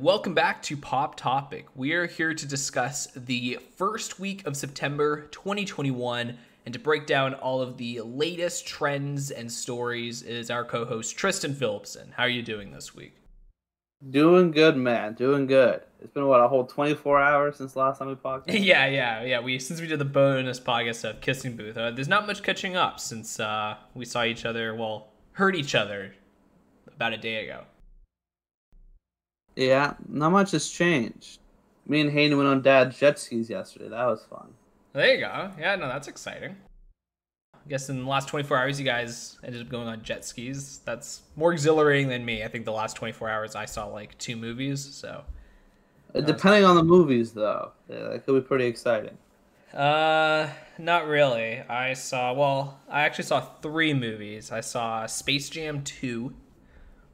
Welcome back to Pop Topic. We are here to discuss the first week of September 2021 and to break down all of the latest trends and stories is our co-host Tristan Phillipson. How are you doing this week? Doing good, man. Doing good. It's been what a whole 24 hours since last time we podcast. yeah, yeah, yeah. We since we did the bonus podcast of Kissing Booth, uh, there's not much catching up since uh, we saw each other. Well, heard each other about a day ago. Yeah, not much has changed. Me and Hayden went on dad's jet skis yesterday. That was fun. There you go. Yeah, no, that's exciting. I guess in the last 24 hours, you guys ended up going on jet skis. That's more exhilarating than me. I think the last 24 hours, I saw like two movies. So, uh, depending on the movies, though, yeah, that could be pretty exciting. Uh, not really. I saw well, I actually saw three movies. I saw Space Jam 2,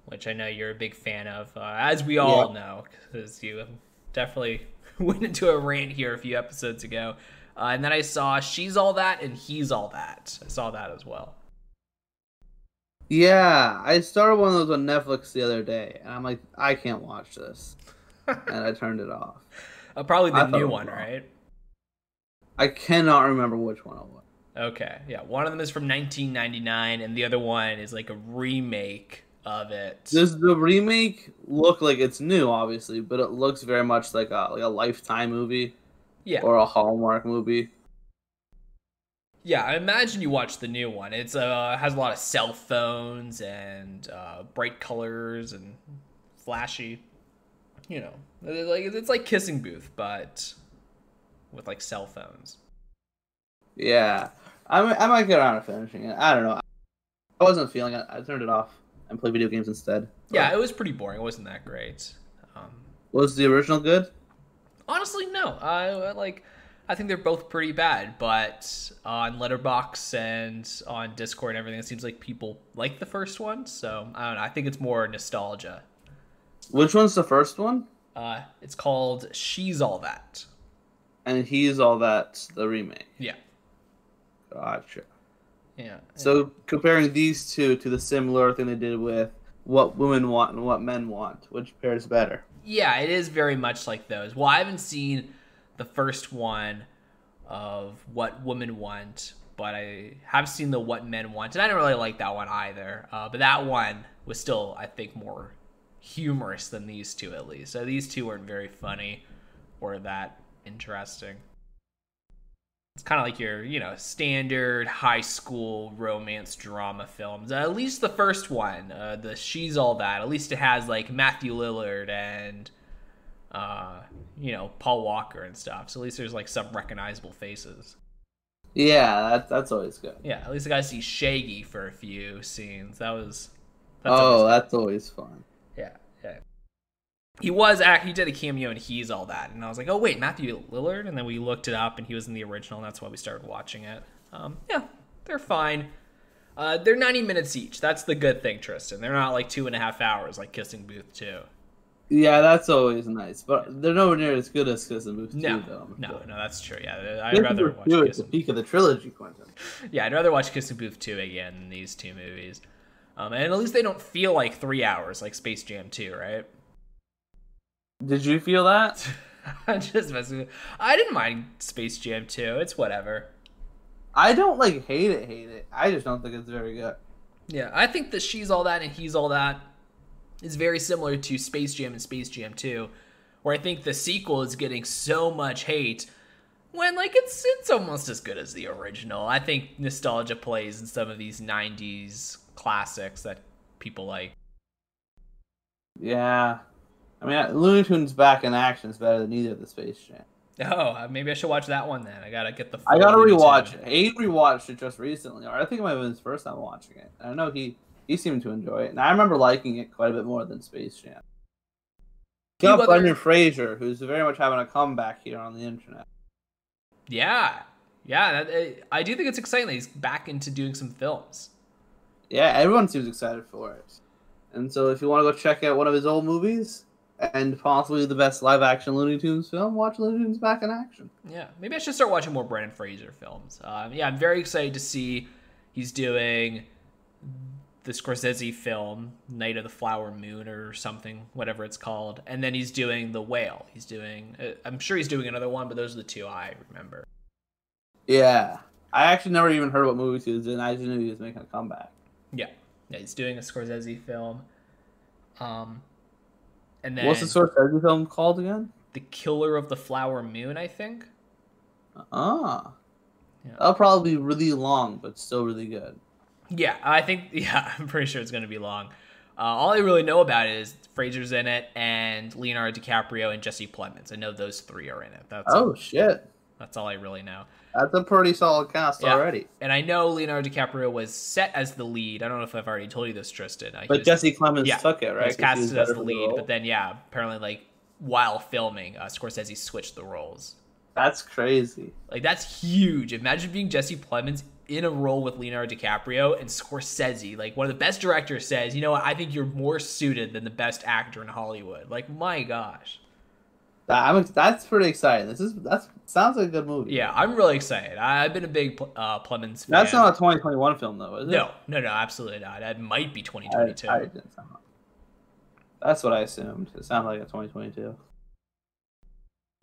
which I know you're a big fan of, uh, as we all yeah. know, because you definitely went into a rant here a few episodes ago. Uh, and then I saw She's All That and He's All That. I saw that as well. Yeah, I started one of those on Netflix the other day, and I'm like, I can't watch this, and I turned it off. Uh, probably the new one, right? I cannot remember which one it was. Okay, yeah, one of them is from 1999, and the other one is like a remake of it. Does the remake look like it's new? Obviously, but it looks very much like a like a Lifetime movie, yeah, or a Hallmark movie. Yeah, I imagine you watch the new one. It's uh has a lot of cell phones and uh, bright colors and flashy. You know, like it's like Kissing Booth, but with like cell phones. Yeah, I I might get around to finishing it. I don't know. I wasn't feeling it. I turned it off and play video games instead. Yeah, it was pretty boring. It wasn't that great. Um, was the original good? Honestly, no. I like. I think they're both pretty bad, but on Letterboxd and on Discord and everything, it seems like people like the first one. So I don't know. I think it's more nostalgia. Which one's the first one? Uh, it's called She's All That. And He's All That, the remake. Yeah. Gotcha. Yeah. So comparing these two to the similar thing they did with what women want and what men want, which pairs better? Yeah, it is very much like those. Well, I haven't seen the first one of what women want, but I have seen the what men want, and I didn't really like that one either. Uh, but that one was still, I think, more humorous than these two at least. So these two weren't very funny or that interesting. It's kind of like your, you know, standard high school romance drama films. Uh, at least the first one, uh, the She's All That. At least it has like Matthew Lillard and, uh, you know, Paul Walker and stuff. So at least there's like some recognizable faces. Yeah, that's that's always good. Yeah, at least I got to see Shaggy for a few scenes. That was. That's oh, always that's always fun. Yeah he was act he did a cameo and he's all that and i was like oh wait matthew lillard? And then we looked it up and he was in the original and that's why we started watching it. Um, yeah they're fine. Uh, they're 90 minutes each. That's the good thing tristan. They're not like two and a half hours like kissing booth 2 yeah that's always nice but they're nowhere near as good as kissing booth no, 2 though no no that's true yeah. I'd rather watch two kissing... the peak of the trilogy quentin. Yeah i'd rather watch kissing booth 2 again than these two movies. Um, and at least they don't feel like three hours like space jam 2 right did you feel that? I'm just messing with I didn't mind Space Jam 2. It's whatever. I don't like hate it, hate it. I just don't think it's very good. Yeah, I think that she's all that and he's all that is very similar to Space Jam and Space Jam 2, where I think the sequel is getting so much hate when like it's it's almost as good as the original. I think nostalgia plays in some of these 90s classics that people like. Yeah, I mean, Looney Tunes back in action is better than either of the Space Jam. Oh, uh, maybe I should watch that one then. I gotta get the. I gotta rewatch it. He rewatched it just recently, or I think it might have been his first time watching it. I know he he seemed to enjoy it, and I remember liking it quite a bit more than Space Jam. You got Brendan Fraser, who's very much having a comeback here on the internet. Yeah, yeah, that, I do think it's exciting that he's back into doing some films. Yeah, everyone seems excited for it. And so, if you want to go check out one of his old movies, and possibly the best live action Looney Tunes film, watch Looney Tunes back in action. Yeah, maybe I should start watching more Brendan Fraser films. Um, yeah, I'm very excited to see he's doing the Scorsese film Night of the Flower Moon or something, whatever it's called, and then he's doing The Whale. He's doing, uh, I'm sure he's doing another one, but those are the two I remember. Yeah, I actually never even heard what movies he was in. I just knew he was making a comeback. Yeah, yeah, he's doing a Scorsese film. Um, and then what's the Scorsese film called again? The Killer of the Flower Moon, I think. Ah, yeah. that'll probably be really long, but still really good. Yeah, I think. Yeah, I'm pretty sure it's going to be long. Uh, all I really know about it is Fraser's in it, and Leonardo DiCaprio and Jesse Plemons. I know those three are in it. That's oh all, shit. That's all I really know. That's a pretty solid cast yeah. already. And I know Leonardo DiCaprio was set as the lead. I don't know if I've already told you this, Tristan. But was, Jesse Plemons yeah, took it, right? Was casted as the lead, the but then yeah, apparently like while filming, uh, Scorsese switched the roles. That's crazy. Like that's huge. Imagine being Jesse Plemons in a role with Leonardo DiCaprio and Scorsese, like one of the best directors, says, "You know what? I think you're more suited than the best actor in Hollywood." Like, my gosh. I'm, that's pretty exciting. This is that sounds like a good movie. Yeah, I'm really excited. I've been a big uh, Plemons fan. That's not a 2021 film though, is it? No, no, no, absolutely not. That might be 2022. I, I that's what I assumed. It sounded like a 2022.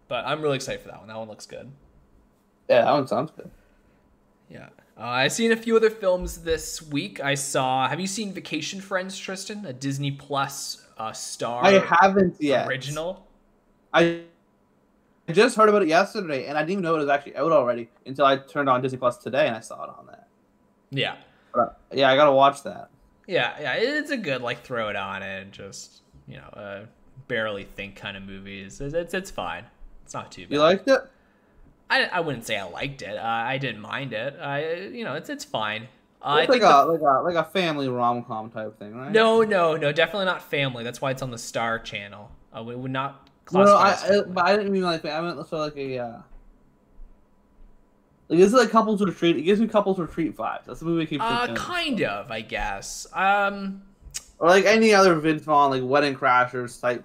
But I'm really excited for that one. That one looks good. Yeah, that one sounds good. Yeah. Uh, I've seen a few other films this week. I saw. Have you seen Vacation Friends, Tristan? A Disney Plus uh, star. I haven't yet. Original. I just heard about it yesterday, and I didn't even know it was actually out already until I turned on Disney Plus today and I saw it on that. Yeah. But, uh, yeah, I gotta watch that. Yeah, yeah, it's a good like throw it on and just you know uh, barely think kind of movies. It's, it's it's fine. It's not too bad. You liked it? I, I wouldn't say I liked it. Uh, I didn't mind it. I you know it's it's fine. Uh, it's like a, the, like a like a family rom com type thing, right? No, no, no, definitely not family. That's why it's on the Star Channel. Uh, we would not. No, no, I, I, but I didn't mean like I meant so like a. Uh, like this is like couples retreat. It gives me couples retreat vibes. That's the movie I keep. Uh, kind of, I guess. Um, or like any other Vince Vaughn, like Wedding Crashers type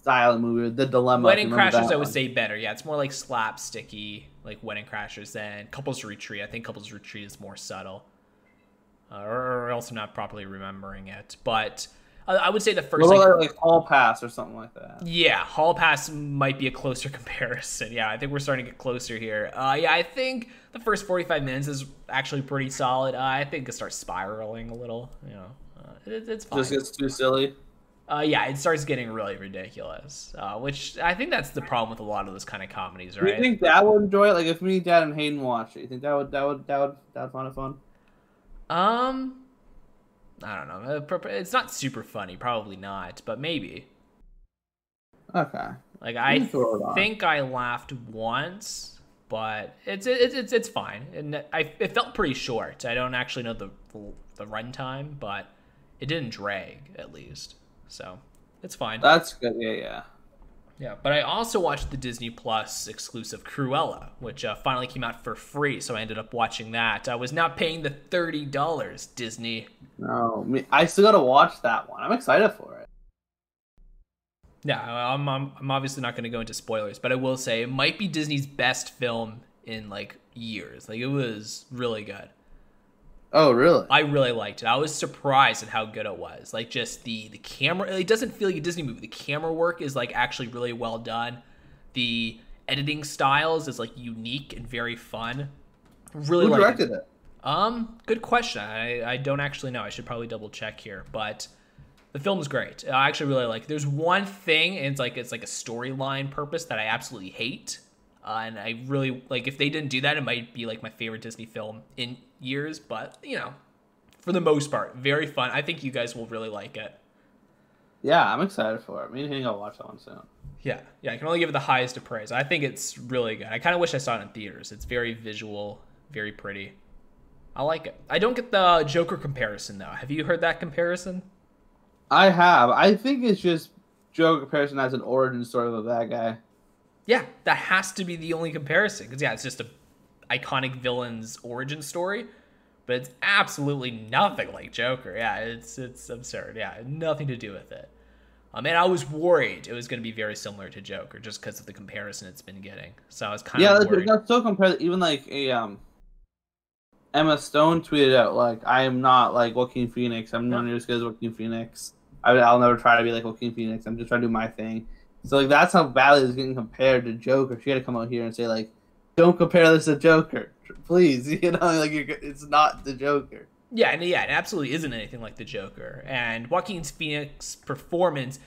style of movie. The dilemma. Wedding Crashers, I would say better. Yeah, it's more like slapsticky, like Wedding Crashers than Couples Retreat. I think Couples Retreat is more subtle, uh, or, or else I'm not properly remembering it. But I would say the first, like, like Hall Pass or something like that. Yeah, Hall Pass might be a closer comparison. Yeah, I think we're starting to get closer here. Uh, yeah, I think the first 45 minutes is actually pretty solid. Uh, I think it starts spiraling a little. You know, uh, it, it's fine. Just gets too silly uh, yeah, it starts getting really ridiculous. Uh, which I think that's the problem with a lot of those kind of comedies, right? Do you think Dad would enjoy it? Like if me, Dad, and Hayden watch it, you think that would that would that would that would find it fun? Um, I don't know. Uh, it's not super funny, probably not, but maybe. Okay. Like I think I laughed once, but it's it's it's it's fine, and I it felt pretty short. I don't actually know the the runtime, but it didn't drag at least. So it's fine. That's good. Yeah, yeah. Yeah, but I also watched the Disney Plus exclusive Cruella, which uh, finally came out for free, so I ended up watching that. I was not paying the thirty dollars. Disney. No, I still gotta watch that one. I'm excited for it. Yeah, I'm. I'm, I'm obviously not going to go into spoilers, but I will say it might be Disney's best film in like years. Like it was really good. Oh, really? I really liked it. I was surprised at how good it was. Like just the the camera. It doesn't feel like a Disney movie. The camera work is like actually really well done. The editing styles is like unique and very fun. Really Who directed it. it? Um, good question. I I don't actually know. I should probably double check here, but the film is great. I actually really like. It. There's one thing, and it's like it's like a storyline purpose that I absolutely hate. Uh, and I really like if they didn't do that, it might be like my favorite Disney film in years. But you know, for the most part, very fun. I think you guys will really like it. Yeah, I'm excited for it. Me and I'll watch that one soon. Yeah, yeah, I can only give it the highest of praise. I think it's really good. I kind of wish I saw it in theaters. It's very visual, very pretty. I like it. I don't get the Joker comparison though. Have you heard that comparison? I have. I think it's just Joker comparison as an origin story of a bad guy. Yeah, that has to be the only comparison because yeah, it's just a iconic villain's origin story, but it's absolutely nothing like Joker. Yeah, it's it's absurd. Yeah, nothing to do with it. Um, and I was worried it was going to be very similar to Joker just because of the comparison it's been getting. So I was kind yeah, of. Yeah, that's so compared. Even like a um, Emma Stone tweeted out like, "I am not like Joaquin Phoenix. I'm not as good as Joaquin Phoenix. I, I, will never try to be like Joaquin Phoenix. I'm just trying to do my thing." So like that's how badly it's getting compared to Joker. She had to come out here and say like, "Don't compare this to Joker, please." You know, like it's not the Joker. Yeah, and yeah, it absolutely isn't anything like the Joker. And Joaquin Phoenix performance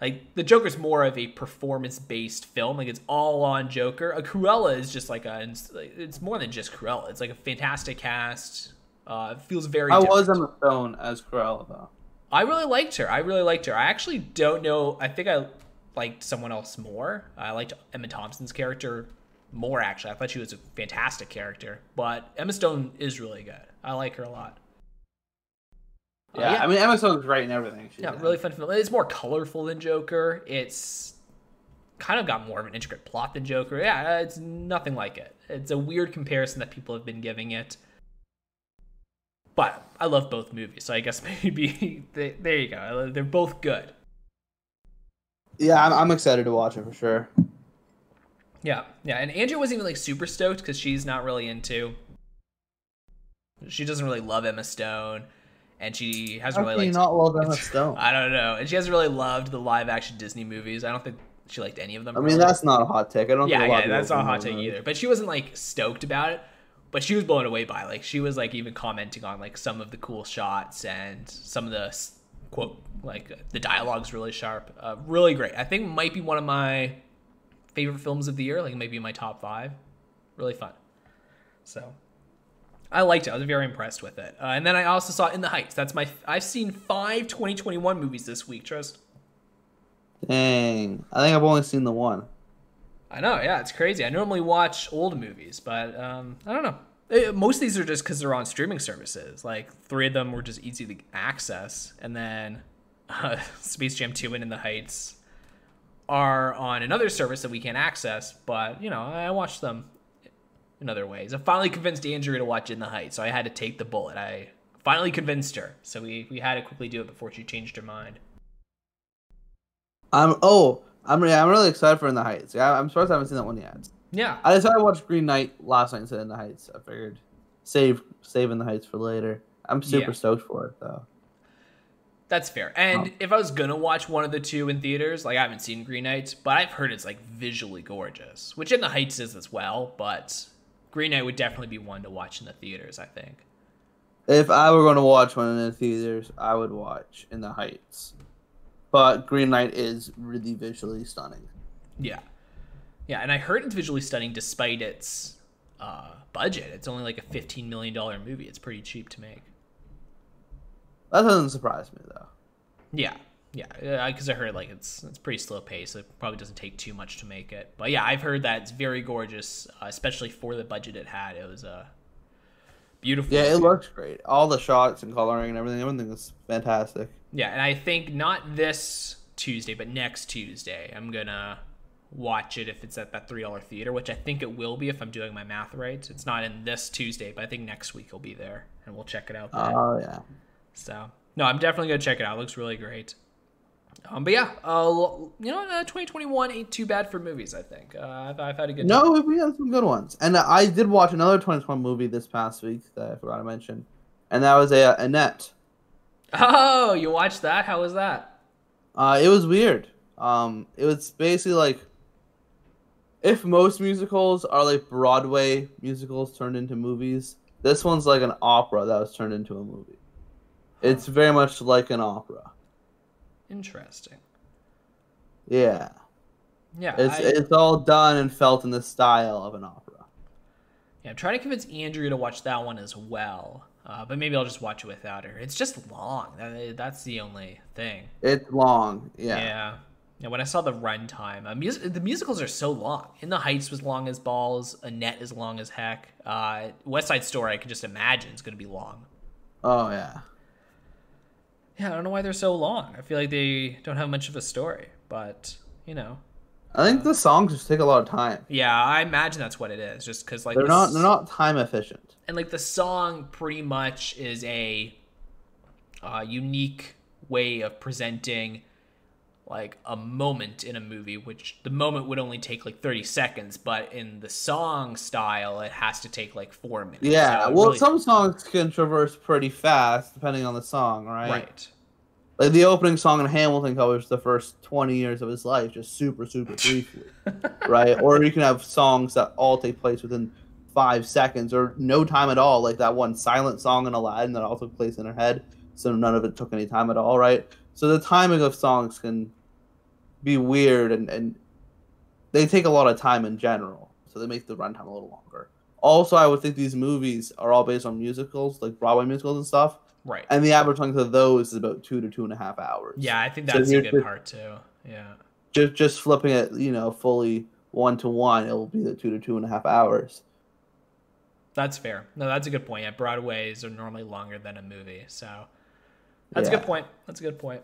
like the Joker's more of a performance-based film. Like it's all on Joker. A Cruella is just like a. It's more than just Cruella. It's like a fantastic cast. Uh, it feels very. I was on the phone as Cruella though. I really liked her. I really liked her. I actually don't know. I think I liked someone else more. I liked Emma Thompson's character more. Actually, I thought she was a fantastic character. But Emma Stone is really good. I like her a lot. Yeah, yeah, I mean Emma Stone's great in everything. yeah, really fun film. It's more colorful than Joker. It's kind of got more of an intricate plot than Joker. Yeah, it's nothing like it. It's a weird comparison that people have been giving it. But I love both movies, so I guess maybe they, there you go. They're both good. Yeah, I'm, I'm excited to watch it for sure. Yeah, yeah, and Andrea wasn't even like super stoked because she's not really into. She doesn't really love Emma Stone and she hasn't How really liked. not love Emma Stone. I don't know, and she hasn't really loved the live action Disney movies. I don't think she liked any of them. I mean, that's not a hot take. I don't. Yeah, yeah, that's not a hot take either. But she wasn't like stoked about it. But she was blown away by it. like she was like even commenting on like some of the cool shots and some of the quote like the dialogue's really sharp, uh, really great. I think might be one of my favorite films of the year, like maybe my top five. Really fun. So I liked it. I was very impressed with it. Uh, and then I also saw In the Heights. That's my. I've seen five 2021 movies this week. Trust. Dang, I think I've only seen the one. I know. Yeah, it's crazy. I normally watch old movies, but um, I don't know. It, most of these are just because they're on streaming services. Like three of them were just easy to access, and then uh, Space Jam 2 and In the Heights are on another service that we can't access. But you know, I watched them in other ways. I finally convinced Andrea to watch In the Heights, so I had to take the bullet. I finally convinced her, so we, we had to quickly do it before she changed her mind. I'm oh I'm yeah, I'm really excited for In the Heights. Yeah, I'm surprised I haven't seen that one yet. Yeah, I decided to watch Green Knight last night instead of In the Heights. I figured save save In the Heights for later. I'm super yeah. stoked for it though. That's fair. And oh. if I was gonna watch one of the two in theaters, like I haven't seen Green Knight, but I've heard it's like visually gorgeous, which In the Heights is as well. But Green Knight would definitely be one to watch in the theaters. I think. If I were going to watch one in the theaters, I would watch In the Heights. But Green Knight is really visually stunning. Yeah, yeah, and I heard it's visually stunning despite its uh, budget. It's only like a fifteen million dollar movie. It's pretty cheap to make. That doesn't surprise me though. Yeah, yeah, because I heard like it's it's pretty slow pace. So it probably doesn't take too much to make it. But yeah, I've heard that it's very gorgeous, uh, especially for the budget it had. It was a uh, beautiful. Yeah, it looks great. All the shots and coloring and everything, everything is fantastic. Yeah, and I think not this Tuesday, but next Tuesday, I'm gonna watch it if it's at that three dollar theater, which I think it will be if I'm doing my math right. It's not in this Tuesday, but I think next week it'll be there, and we'll check it out. Oh yeah. So no, I'm definitely gonna check it out. It looks really great. Um, but yeah, uh, you know, uh, 2021 ain't too bad for movies. I think uh, I've, I've, had a good. No, time. we had some good ones, and I did watch another 2021 movie this past week that I forgot to mention, and that was a Annette. Oh, you watched that? How was that? Uh, it was weird. Um, it was basically like if most musicals are like Broadway musicals turned into movies, this one's like an opera that was turned into a movie. It's very much like an opera. Interesting. Yeah. Yeah. It's I, it's all done and felt in the style of an opera. Yeah, I'm trying to convince Andrea to watch that one as well. Uh, but maybe I'll just watch it without her. It's just long. That, that's the only thing. It's long. Yeah. Yeah. Yeah, when I saw the runtime, uh, mus- the musicals are so long. In the Heights was long as balls. Annette is long as heck. Uh, West Side Story, I can just imagine, is going to be long. Oh yeah. Yeah, I don't know why they're so long. I feel like they don't have much of a story, but you know. I think the songs just take a lot of time. Yeah, I imagine that's what it is. Just because like they're not they're not time efficient. And like the song pretty much is a uh, unique way of presenting like a moment in a movie, which the moment would only take like 30 seconds, but in the song style, it has to take like four minutes. Yeah, So well, really- some songs can traverse pretty fast depending on the song, right? right. Like the opening song in Hamilton covers the first 20 years of his life just super, super briefly, right? Or you can have songs that all take place within five seconds or no time at all, like that one silent song in Aladdin that all took place in her head, so none of it took any time at all, right? So the timing of songs can be weird and, and they take a lot of time in general, so they make the runtime a little longer. Also, I would think these movies are all based on musicals, like Broadway musicals and stuff, Right. and the average length of those is about two to two and a half hours. Yeah, I think So that's a good part too. Yeah. just just flipping it, you know, fully one to one, it will be the two to two and a half hours. That's fair. No, that's a good point. Yeah, Broadways are normally longer than a movie, so that's a good point. That's a good point.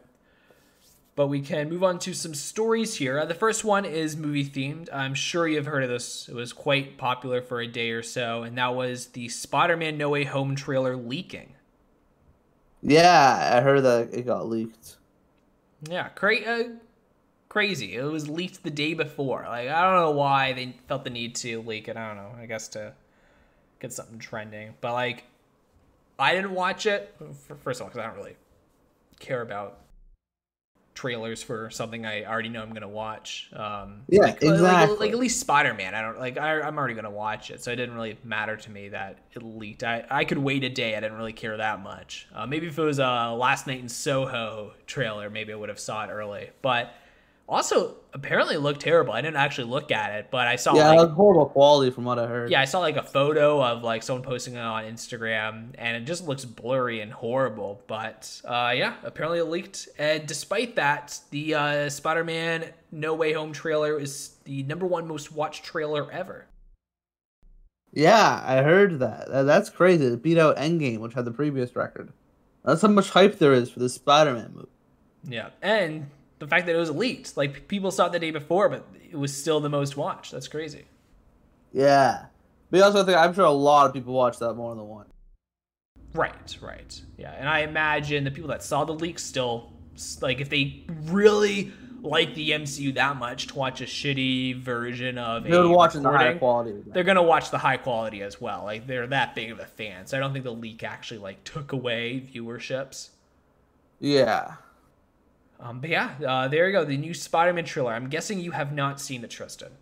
But we can move on to some stories here. Uh, the first one is movie themed. I'm sure you've heard of this. It was quite popular for a day or so, and that was the Spider-Man No Way Home trailer leaking. Yeah, I heard that it got leaked. Yeah, cra- uh, crazy. It was leaked the day before. Like I don't know why they felt the need to leak it. I don't know. I guess to get something trending. But like, I didn't watch it. First of all, because I don't really care about trailers for something I already know I'm gonna watch. Um, Yeah, like, like- exactly. Like, at least Spider Man. I don't like. I, I'm already gonna watch it, so it didn't really matter to me that it leaked. I I could wait a day. I didn't really care that much. Uh, maybe if it was a Last Night in Soho trailer, maybe I would have saw it early. But also, apparently, it looked terrible. I didn't actually look at it, but I saw Yeah, like it was horrible quality from what I heard. yeah, I saw like a photo of like someone posting it on Instagram, and it just looks blurry and horrible. But uh, yeah, apparently it leaked. And despite that, the uh, Spider-Man No Way Home trailer is the number one most watched trailer ever. Yeah, I heard that. That- That's crazy. It beat out Endgame, which had the previous record. That's how much hype there is for the Spider-Man movie. Yeah, and the fact that it was leaked, like people saw it the day before, but it was still the most watched. That's crazy. Yeah, but you also think I'm sure a lot of people watched that more than one. Right, right. Yeah, and I imagine the people that saw the leak still like if they really like the MCU that much to watch a shitty version of They would a watch the high quality. they're gonna watch the high quality as well. Like they're that big of a fan, so I don't think the leak actually like took away viewerships. Yeah. Um, but yeah, uh, there you go, the new Spider-Man trailer. I'm guessing you have not seen it, Tristan.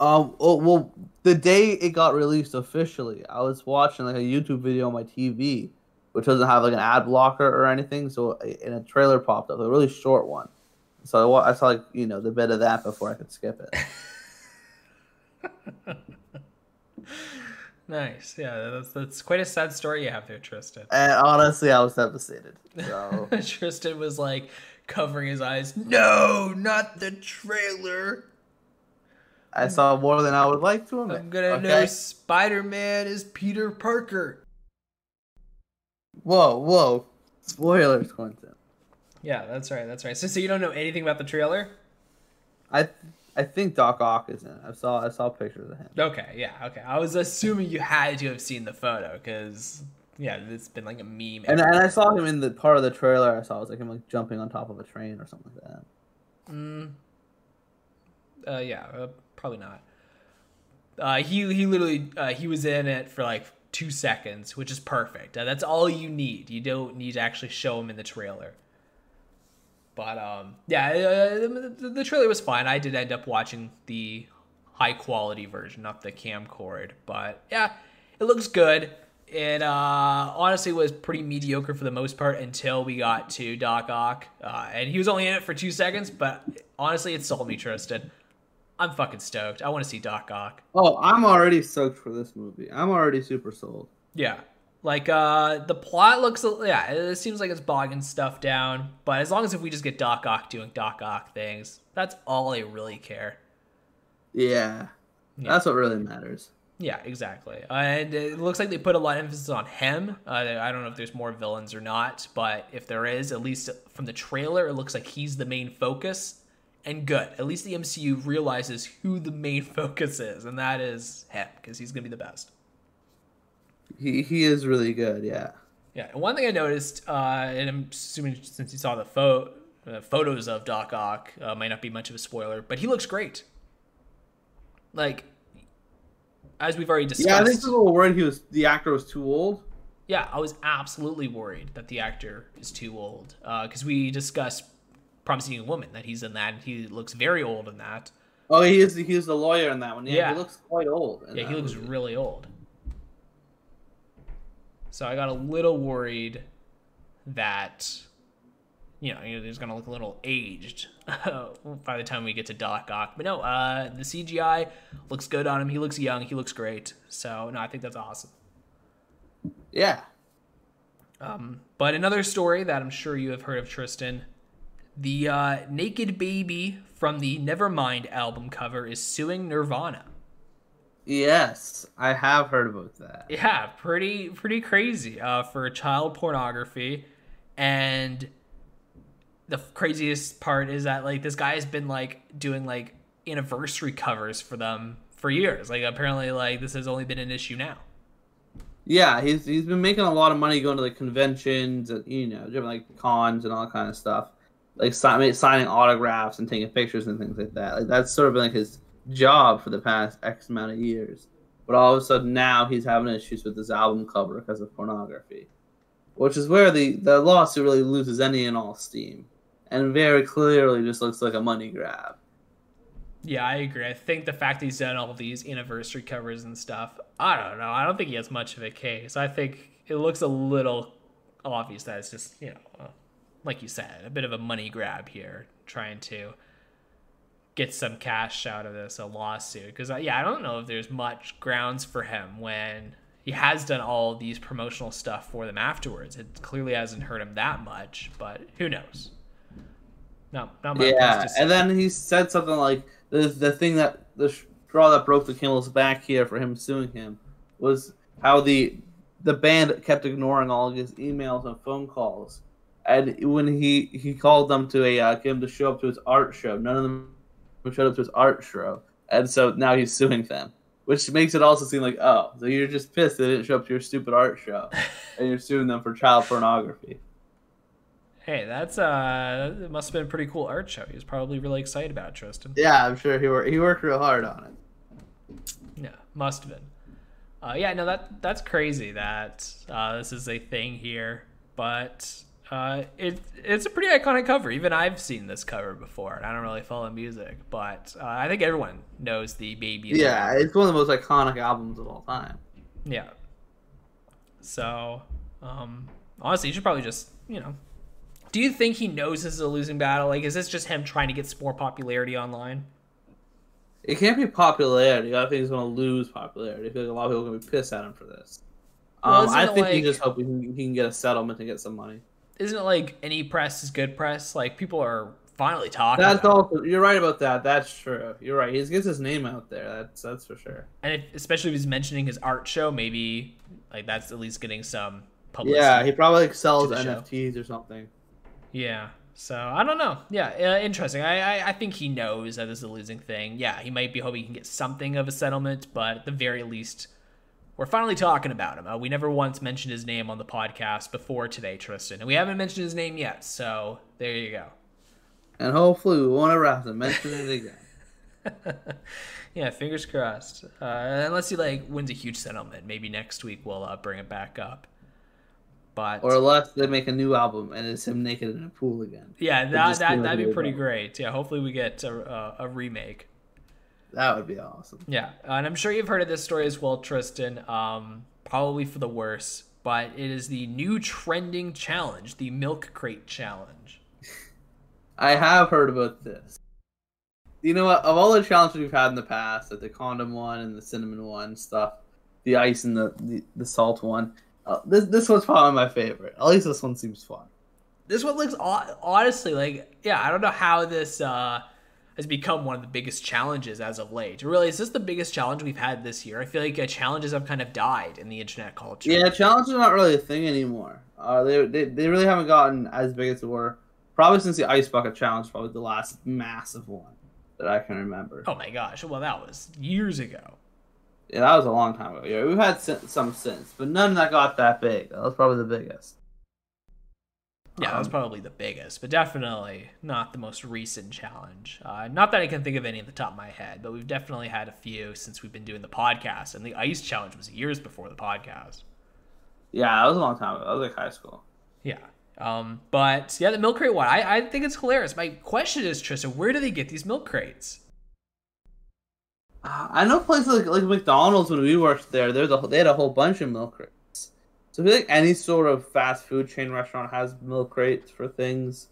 Um. Oh, well, the day it got released officially, I was watching like a YouTube video on my TV, which doesn't have like an ad blocker or anything. So, a- and a trailer popped up, a really short one. So I, I saw like you know the bit of that before I could skip it. Nice, yeah, that's that's quite a sad story you have there, Tristan. and honestly, I was devastated. So Tristan was like covering his eyes. No, not the trailer. I saw more than I would like to admit. I'm gonna okay? know Spider Man is Peter Parker. Whoa, whoa! Spoilers, Quentin. Yeah, that's right. That's right. So, so you don't know anything about the trailer? I I think Doc Ock is in. it. I saw I saw pictures of him. Okay, yeah, okay. I was assuming you had to have seen the photo because yeah, it's been like a meme. And and I saw him in the part of the trailer. I saw it was like him like jumping on top of a train or something like that. Mm, uh, yeah, uh, probably not. Uh, he he literally uh, he was in it for like two seconds, which is perfect. Uh, that's all you need. You don't need to actually show him in the trailer. But um, yeah, uh, the, the trailer was fine. I did end up watching the high quality version, not the camcord. But yeah, it looks good. It uh, honestly was pretty mediocre for the most part until we got to Doc Ock, uh, and he was only in it for two seconds. But honestly, it sold me, Tristan. I'm fucking stoked. I want to see Doc Ock. Oh, I'm already stoked for this movie. I'm already super sold. Yeah. Like uh the plot looks yeah, it seems like it's bogging stuff down, but as long as if we just get Doc Ock doing Doc Ock things, that's all I really care. Yeah, Yeah. that's what really matters. Yeah, exactly. And it looks like they put a lot of emphasis on him. Uh, I don't know if there's more villains or not, but if there is, at least from the trailer, it looks like he's the main focus. And good. At least the MCU realizes who the main focus is, and that is him, because he's going to be the best. He he is really good. Yeah. Yeah, and one thing I noticed, uh, and I'm assuming since you saw the photo, uh, photos of Doc Ock. Uh, might not be much of a spoiler, but he looks great. Like, as we've already discussed. Yeah, I think people were worried he was the actor was too old. Yeah, I was absolutely worried that the actor is too old because uh, we discussed Promising Young Woman that he's in that. and He looks very old in that. Oh, he is. He's the lawyer in that one. Yeah, Yeah. he looks quite old. Yeah, he looks movie. really old. So I got a little worried that you know he's gonna look a little aged by the time we get to Doc Ock. But no, uh, the CGI looks good on him. He looks young. He looks great. So no, I think that's awesome. Yeah. Um, but another story that I'm sure you have heard of, Tristan. The uh, naked baby from the Nevermind album cover is suing Nirvana. Yes, I have heard about that. Yeah, pretty pretty crazy uh, for child pornography, and the craziest part is that like this guy has been like doing like anniversary covers for them for years. Like apparently like this has only been an issue now. Yeah, he's he's been making a lot of money going to like conventions and you know different like cons and all that kind of stuff, like si- signing autographs and taking pictures and things like that. Like that's sort of been like his job for the past X amount of years. But all of a sudden now he's having issues with this album cover because of pornography, which is where the the lawsuit really loses any and all steam, and very clearly just looks like a money grab. Yeah, I agree. I think the fact that he's done all these anniversary covers and stuff, I don't know. I don't think he has much of a case. I think it looks a little obvious that it's just, you know, like you said, a bit of a money grab here, trying to get some cash out of this, a lawsuit. Because, yeah, I don't know if there's much grounds for him when he has done all these promotional stuff for them afterwards. It clearly hasn't hurt him that much, but who knows? No, not my Yeah, and then he said something like the the thing that the straw that broke the camel's back here for him suing him was how the the band kept ignoring all of his emails and phone calls, and when he he called them to a uh, him to show up to his art show, none of them showed up to his art show, and so now he's suing them. Which makes it also seem like, oh, so you're just pissed they didn't show up to your stupid art show, and you're suing them for child pornography. Hey, that's uh, it must have been a pretty cool art show. He was probably really excited about it, Tristan. Yeah, I'm sure he worked he worked real hard on it. Yeah, must have been. Uh, yeah, no, that that's crazy that uh, this is a thing here, but uh, it it's a pretty iconic cover. Even I've seen this cover before, and I don't really follow music, but uh, I think everyone knows the baby. Yeah, it's one of the most iconic albums of all time. yeah. So, um, honestly, you should probably just you know. Do you think he knows this is a losing battle? Like, is this just him trying to get some more popularity online? It can't be popularity. I think he's going to lose popularity. I feel like a lot of people are going to be pissed at him for this. Well, Um, I think like- he's just hoping he can, he can get a settlement and get some money. Isn't it like any press is good press? Like people are finally talking. That's also you're right about that. That's true. You're right. He gets his name out there. That's that's for sure. and if, especially if he's mentioning his art show, maybe like that's at least getting some publicity. Yeah, he probably sells the show. NFTs or something. yeah. So I don't know. Yeah, uh, interesting. I, I I think he knows that this is a losing thing. Yeah, he might be hoping he can get something of a settlement, but at the very least, we're finally talking about him. Uh, we never once mentioned his name on the podcast before today, Tristan, and we haven't mentioned his name yet. So there you go. And hopefully we won't have to mention it again. yeah, fingers crossed. Uh, unless he like wins a huge settlement, maybe next week we'll uh, bring it back up. But Or unless they make a new album and it's him naked in a pool again. yeah, that, that that'd be pretty that. great. Yeah, hopefully we get a, a, a remake. That would be awesome. Yeah, and I'm sure you've heard of this story as well, Tristan. Um, probably for the worse, but it is the new trending challenge, the milk crate challenge. I have heard about this. You know what? Of all the challenges we've had in the past, like the condom one and the cinnamon one stuff, the ice and the the, the salt one, uh, this this one's probably my favorite. At least this one seems fun. This one looks honestly like yeah, I don't know how this uh, has become one of the biggest challenges as of late. Really, is this the biggest challenge we've had this year? I feel like uh, challenges have kind of died in the internet culture. Yeah, challenges are not really a thing anymore. Uh, they, they they really haven't gotten as big as they were probably since the ice bucket challenge, probably the last massive one that I can remember. Oh my gosh! Well, that was years ago. Yeah, that was a long time ago. Yeah, we've had some since, but none that got that big. That was probably the biggest. Yeah, that was Um, probably the biggest, but definitely not the most recent challenge. Uh, not that I can think of any at the top of my head, but we've definitely had a few since we've been doing the podcast. And the ice challenge was years before the podcast. Yeah, that was a long time ago. That was like high school. Yeah. Um, but yeah, the milk crate one, I, I think it's hilarious. My question is, Tristan, where do they get these milk crates? Uh, I know places like, like McDonald's when we worked there. There's a they had a whole bunch of milk crates. So I feel like any sort of fast food chain restaurant has milk crates for things.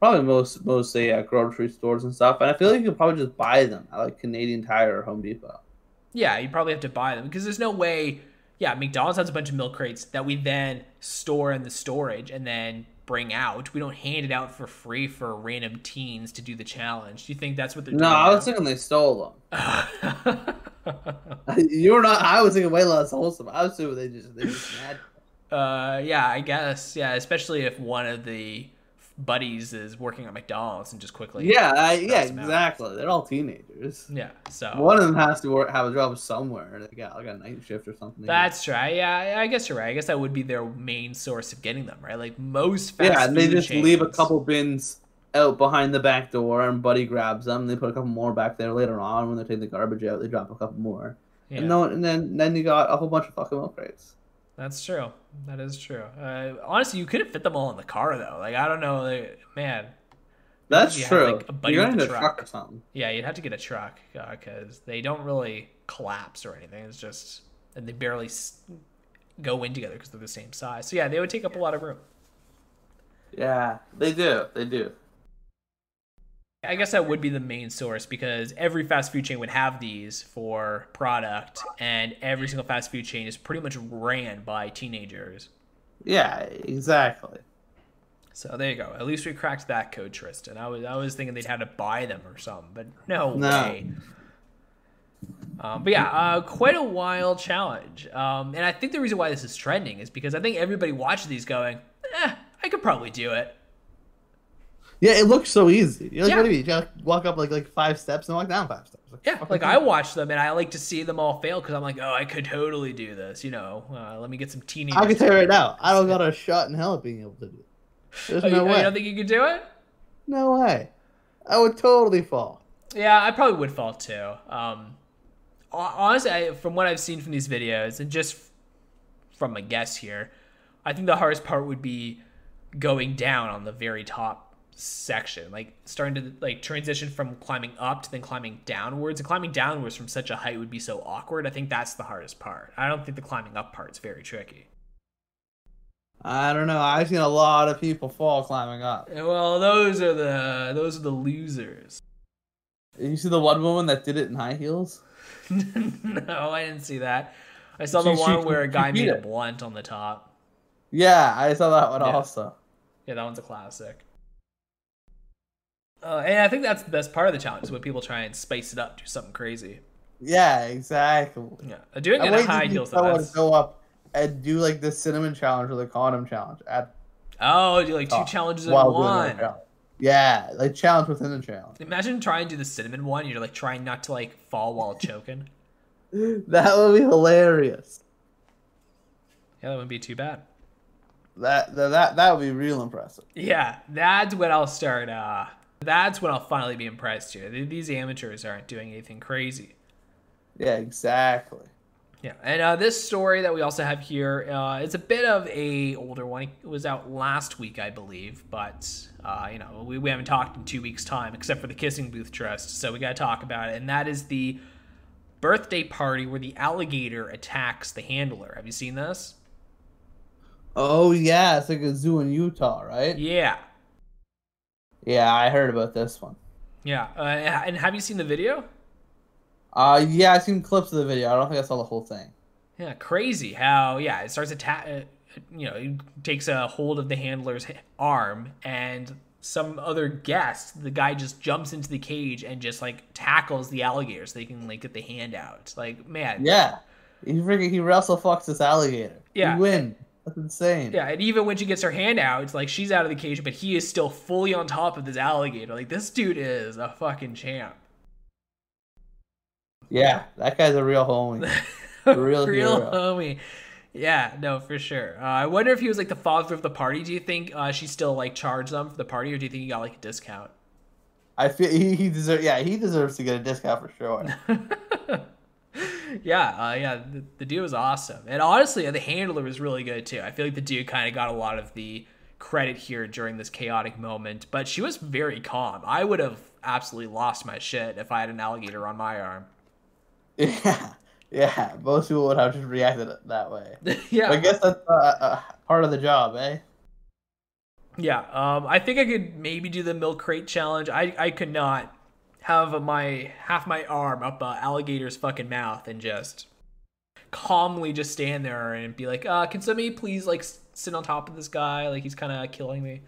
Probably most mostly at grocery stores and stuff. And I feel like you could probably just buy them at like Canadian Tire or Home Depot. Yeah, you probably have to buy them because there's no way. Yeah, McDonald's has a bunch of milk crates that we then store in the storage and then bring out. We don't hand it out for free for random teens to do the challenge. Do you think that's what they're No, doing? I was thinking they stole them. you were not. I was thinking way less wholesome. I was thinking they just they just mad. Uh, yeah, I guess. Yeah, especially if one of the buddies is working at McDonald's and just quickly. Yeah, I, yeah, Stress 'em out. exactly. They're all teenagers. Yeah. So One of them has to work, have a job somewhere. They got like a night shift or something. That's right. Yeah, I guess you're right. I guess that would be their main source of getting them, right? Like most fast yeah, and they just leave a couple bins out behind the back door, and Buddy grabs them. They put a couple more back there later on when they're taking the garbage out. They drop a couple more, Yeah, and no, and then then you got a whole bunch of fucking milk crates. That's true. That is true. Uh, honestly, you couldn't fit them all in the car though. Like I don't know, like, man. That's you have, true. like, a You're in a truck. truck or something. Yeah, you'd have to get a truck because they don't really collapse or anything. It's just and they barely s- go in together because they're the same size. So yeah, they would take up a lot of room. Yeah, they do. They do. I guess that would be the main source because every fast food chain would have these for product, and every single fast food chain is pretty much ran by teenagers. Yeah, exactly. So there you go. At least we cracked that code, Tristan. I was I was thinking they'd have to buy them or something, but no, No. way. Um, but yeah, uh, quite a wild challenge. Um, and I think the reason why this is trending is because I think everybody watches these going, eh, I could probably do it. Yeah, it looks so easy. You're like, Yeah. what do you mean? You gotta walk up like like five steps and walk down five steps. Yeah, like I watch them and I like to see them all fail because I'm like, oh, I could totally do this. You know, uh, let me get some teenagers. I can tell you to- right now, I don't got a shot in hell at being able to do it. There's Oh, you, no oh, way. you don't think you could do it? No way. I would totally fall. Yeah, I probably would fall too. Um, honestly, I, from what I've seen from these videos and just from my guess here, I think the hardest part would be going down on the very top section, like starting to like transition from climbing up to then climbing downwards. And climbing downwards from such a height would be so awkward. I think that's the hardest part. I don't think the climbing up part's very tricky. I don't know. I've seen a lot of people fall climbing up. Eh, well, those are the those are the losers. You see the one woman that did it in high heels? no, I didn't see that. I saw She- the one she- where a guy made a blunt on the top. Yeah, I saw that one Yeah. also. Yeah, that one's a classic. Uh, and I think that's the best part of the challenge is when people try and spice it up, do something crazy. Yeah, exactly. Yeah, doing it I high to heels. Though, someone that's... go up and do like the cinnamon challenge or the condom challenge at Oh, do like two challenges in while doing that one. challenge. Yeah, like challenge within a challenge. Imagine trying to do the cinnamon one. You're like trying not to like fall while choking. That would be hilarious. Yeah, that wouldn't be too bad. That that that, that would be real impressive. Yeah, that's when I'll start. Uh, that's when I'll finally be impressed here. These amateurs aren't doing anything crazy. Yeah, exactly. Yeah, and uh, this story that we also have here uh, is a bit of a older one. It was out last week, I believe, but uh, you know we, we haven't talked in two weeks' time, except for the kissing booth trust. So we got to talk about it, and that is the birthday party where the alligator attacks the handler. Have you seen this? Oh yeah, it's like a zoo in Utah, right? Yeah, Yeah, I heard about this one. yeah. Uh, and have you seen the video? Uh yeah, I've seen clips of the video. I don't think I saw the whole thing. Yeah, crazy how yeah it starts attack. Uh, you know, he takes a hold of the handler's arm, and some other guest, the guy just jumps into the cage and just like tackles the alligator so they can like get the hand out. Like man, Yeah. He freaking he wrestle fucks this alligator. Yeah. He win. That's insane. yeah. And even when she gets her hand out, it's like she's out of the cage, but he is still fully on top of this alligator. Like this dude is a fucking champ. Yeah, that guy's a real homie. A real hero. homie. Yeah, no, for sure. Uh, I wonder if he was like the father of the party. Do you think uh, she still like charged them for the party, or do you think he got like a discount? I feel he, he deserves. Yeah, he deserves to get a discount for sure. yeah, uh, yeah. The, the dude was awesome, and honestly, the handler was really good too. I feel like the dude kind of got a lot of the credit here during this chaotic moment, but she was very calm. I would have absolutely lost my shit if I had an alligator on my arm. Yeah, yeah. Most people would have just reacted that way. yeah, but I guess that's uh, uh, part of the job, eh? Yeah, um, I think I could maybe do the milk crate challenge. I I could not have my half my arm up a alligator's fucking mouth and just calmly just stand there and be like, uh, can somebody please like sit on top of this guy? Like he's kind of killing me.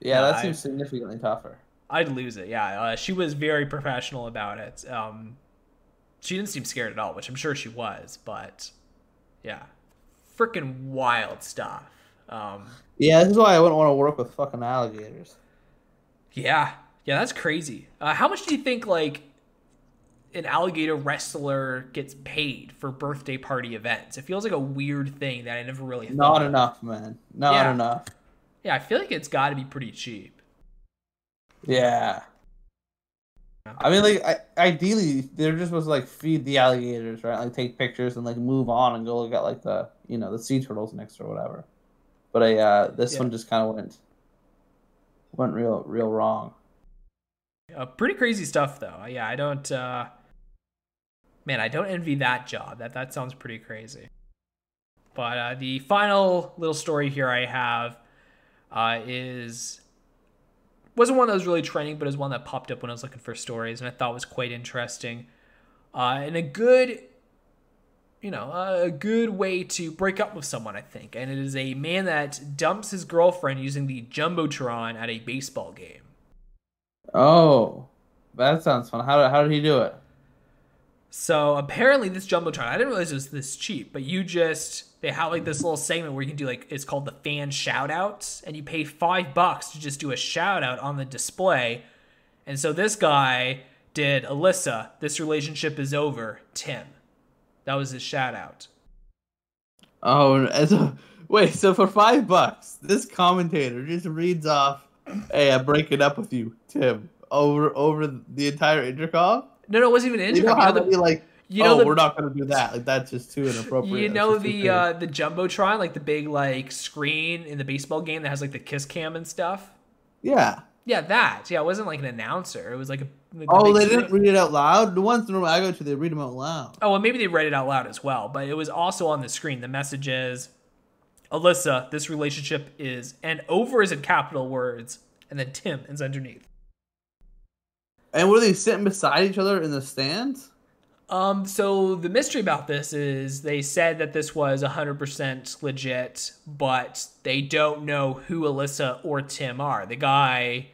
Yeah, that seems I, significantly tougher. I'd lose it. Yeah, uh, she was very professional about it. Um, she didn't seem scared at all, which I'm sure she was. But yeah, freaking wild stuff. Um, yeah, this is why I wouldn't want to work with fucking alligators. Yeah, yeah, that's crazy. Uh, how much do you think like an alligator wrestler gets paid for birthday party events? It feels like a weird thing that I never really. Not enough, man. Not yeah. enough. Yeah, I feel like it's got to be pretty cheap. Yeah. I mean, like, I, ideally, they're just supposed to like feed the alligators, right? Like, take pictures and like move on and go look at like the you know the sea turtles next or whatever. But I uh, this yeah. one just kind of went went real real wrong. Uh, pretty crazy stuff though. Yeah, I don't. Uh, man, I don't envy that job. That that sounds pretty crazy. But uh, the final little story here I have uh, is wasn't one that was really trending, but is one that popped up when I was looking for stories, and I thought was quite interesting. Uh, and a good you know, a good way to break up with someone, I think. And it is a man that dumps his girlfriend using the Jumbotron at a baseball game. Oh, that sounds fun. How, how did he do it? So apparently, this Jumbotron, I didn't realize it was this cheap, but you just, they have like this little segment where you can do like, it's called the fan shout outs, and you pay five bucks to just do a shout out on the display. And so this guy did Alyssa, this relationship is over, Tim. That was his shout out. Oh, so, wait. So for five bucks, this commentator just reads off, "Hey, I'm breaking up with you, Tim," over over the entire intercom. No, no, it wasn't even intercom. You don't have to be like, you know, oh, the, we're not gonna do that. Like that's just too inappropriate. You know the uh, the jumbotron, like the big like screen in the baseball game that has like the kiss cam and stuff. Yeah. Yeah, that. Yeah, it wasn't like an announcer. It was like a. The oh, they didn't read it out loud. The ones normally I go to, they read them out loud. Oh, well, maybe they read it out loud as well, but it was also on the screen. The message is, Alyssa, this relationship is, and over is in capital words, and then Tim is underneath. And were they sitting beside each other in the stands? Um, so the mystery about this is they said that this was 100% legit, but they don't know who Alyssa or Tim are. The guy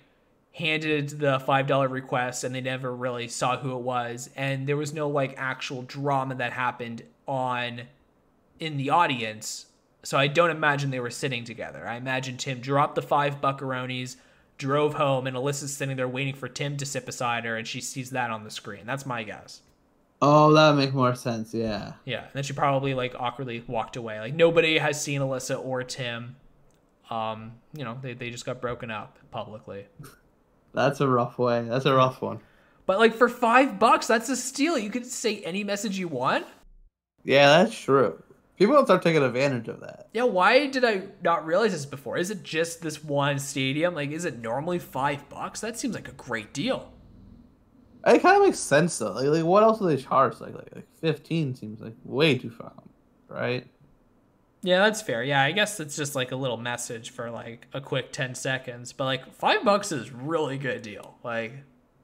handed the $5 request and they never really saw who it was and there was no like actual drama that happened on in the audience so i don't imagine they were sitting together i imagine tim dropped the five buckaronis drove home and alyssa's sitting there waiting for tim to sit beside her and she sees that on the screen that's my guess oh that make more sense yeah yeah and then she probably like awkwardly walked away like nobody has seen alyssa or tim um you know they, they just got broken up publicly that's a rough way. That's a rough one. But like for five bucks, that's a steal. You can say any message you want. Yeah, that's true. People will start taking advantage of that. Yeah, why did I not realize this before? Is it just this one stadium? Like, is it normally five bucks? That seems like a great deal. It kind of makes sense though. Like, like what else do they charge? Like, like, like fifteen seems like way too far, right? Yeah, that's fair. Yeah, I guess it's just like a little message for like a quick ten seconds, but like five bucks is really good deal. Like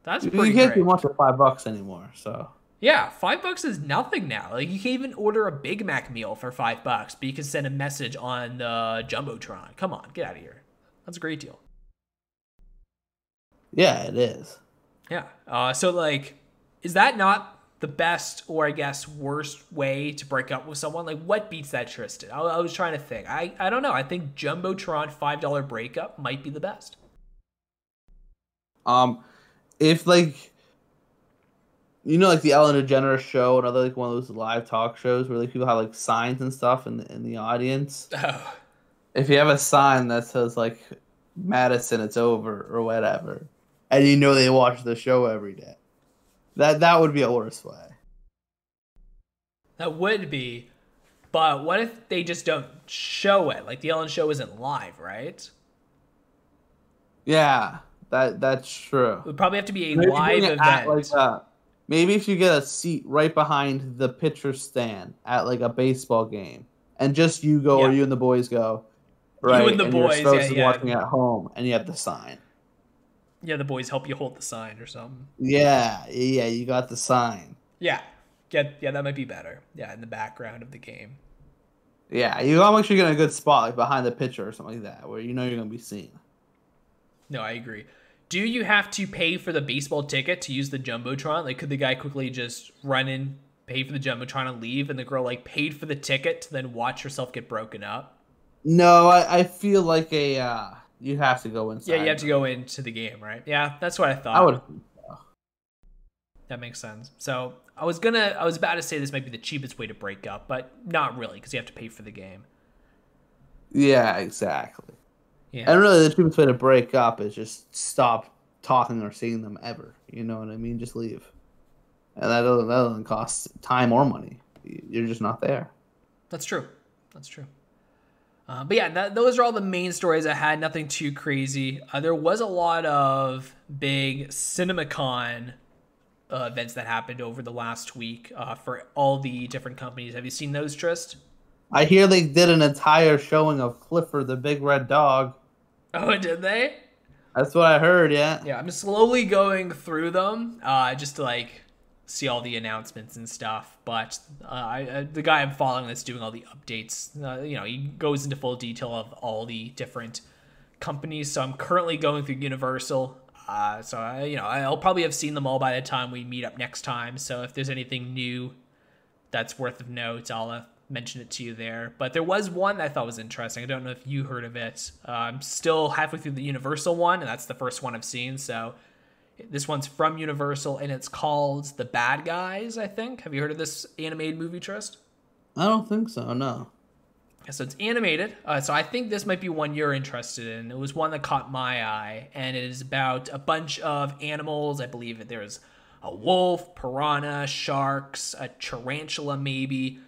that's pretty. You can't do much for five bucks anymore. So yeah, five bucks is nothing now. Like you can even order a Big Mac meal for five bucks, but you can send a message on the jumbotron. Come on, get out of here. That's a great deal. Yeah, it is. Yeah. Uh, so like, is that not the best or I guess worst way to break up with someone? Like what beats that Tristan? I, I was trying to think. I, I don't know. I think Jumbotron five dollar breakup might be the best. Um, if like you know, like the Ellen DeGeneres show, another like one of those live talk shows where like people have like signs and stuff in the, in the audience. Oh. If you have a sign that says like Madison, it's over or whatever, and you know they watch the show every day, that that would be a worse way. That would be, but what if they just don't show it? Like the Ellen show isn't live, right? Yeah, that that's true. It would probably have to be a Maybe live event. like, uh, maybe if you get a seat right behind the pitcher stand at like a baseball game, and just you go or you and the boys go, right? You and the your boys, spouse yeah, yeah. watching at home, and you have the sign. yeah, the boys help you hold the sign or something. Yeah, yeah, you got the sign. Yeah, yeah, yeah. That might be better. Yeah, in the background of the game. Yeah, you gotta make sure you get a good spot, like behind the pitcher or something like that, where you know you're gonna be seen. No, I agree. Do you have to pay for the baseball ticket to use the jumbotron? Like, could the guy quickly just run in, pay for the jumbotron, and leave, and the girl like paid for the ticket to then watch herself get broken up? No, I, I feel like a uh, you have to go inside. Yeah, you have to go into the game, right? Yeah, that's what I thought. I would. That makes sense. So I was gonna, I was about to say this might be the cheapest way to break up, but not really because you have to pay for the game. Yeah, exactly. Yeah. And really, the cheapest way to break up is just stop talking or seeing them ever. You know what I mean? Just leave. And that doesn't, that doesn't cost time or money. You're just not there. That's true. That's true. Uh, but yeah, that, those are all the main stories I had. Nothing too crazy. Uh, there was a lot of big CinemaCon uh, events that happened over the last week uh, for all the different companies. Have you seen those, Trist? I hear they did an entire showing of Clifford the Big Red Dog. Oh, did they? That's what I heard, yeah. Yeah, I'm slowly going through them uh, just to like see all the announcements and stuff. But uh, I, uh, the guy I'm following that's doing all the updates, uh, you know, he goes into full detail of all the different companies. So I'm currently going through Universal. Uh, so I, you know, I'll probably have seen them all by the time we meet up next time. So if there's anything new that's worth of note, I'll uh, mention it to you there. But there was one that I thought was interesting. I don't know if you heard of it. Uh, I'm still halfway through the Universal one, and that's the first one I've seen. So this one's from Universal, and it's called The Bad Guys. I think. Have you heard of this animated movie, Trist? I don't think so, no. So it's animated. Uh, so I think this might be one you're interested in. It was one that caught my eye, and it is about a bunch of animals. I believe there's a wolf, piranha, sharks, a tarantula, maybe.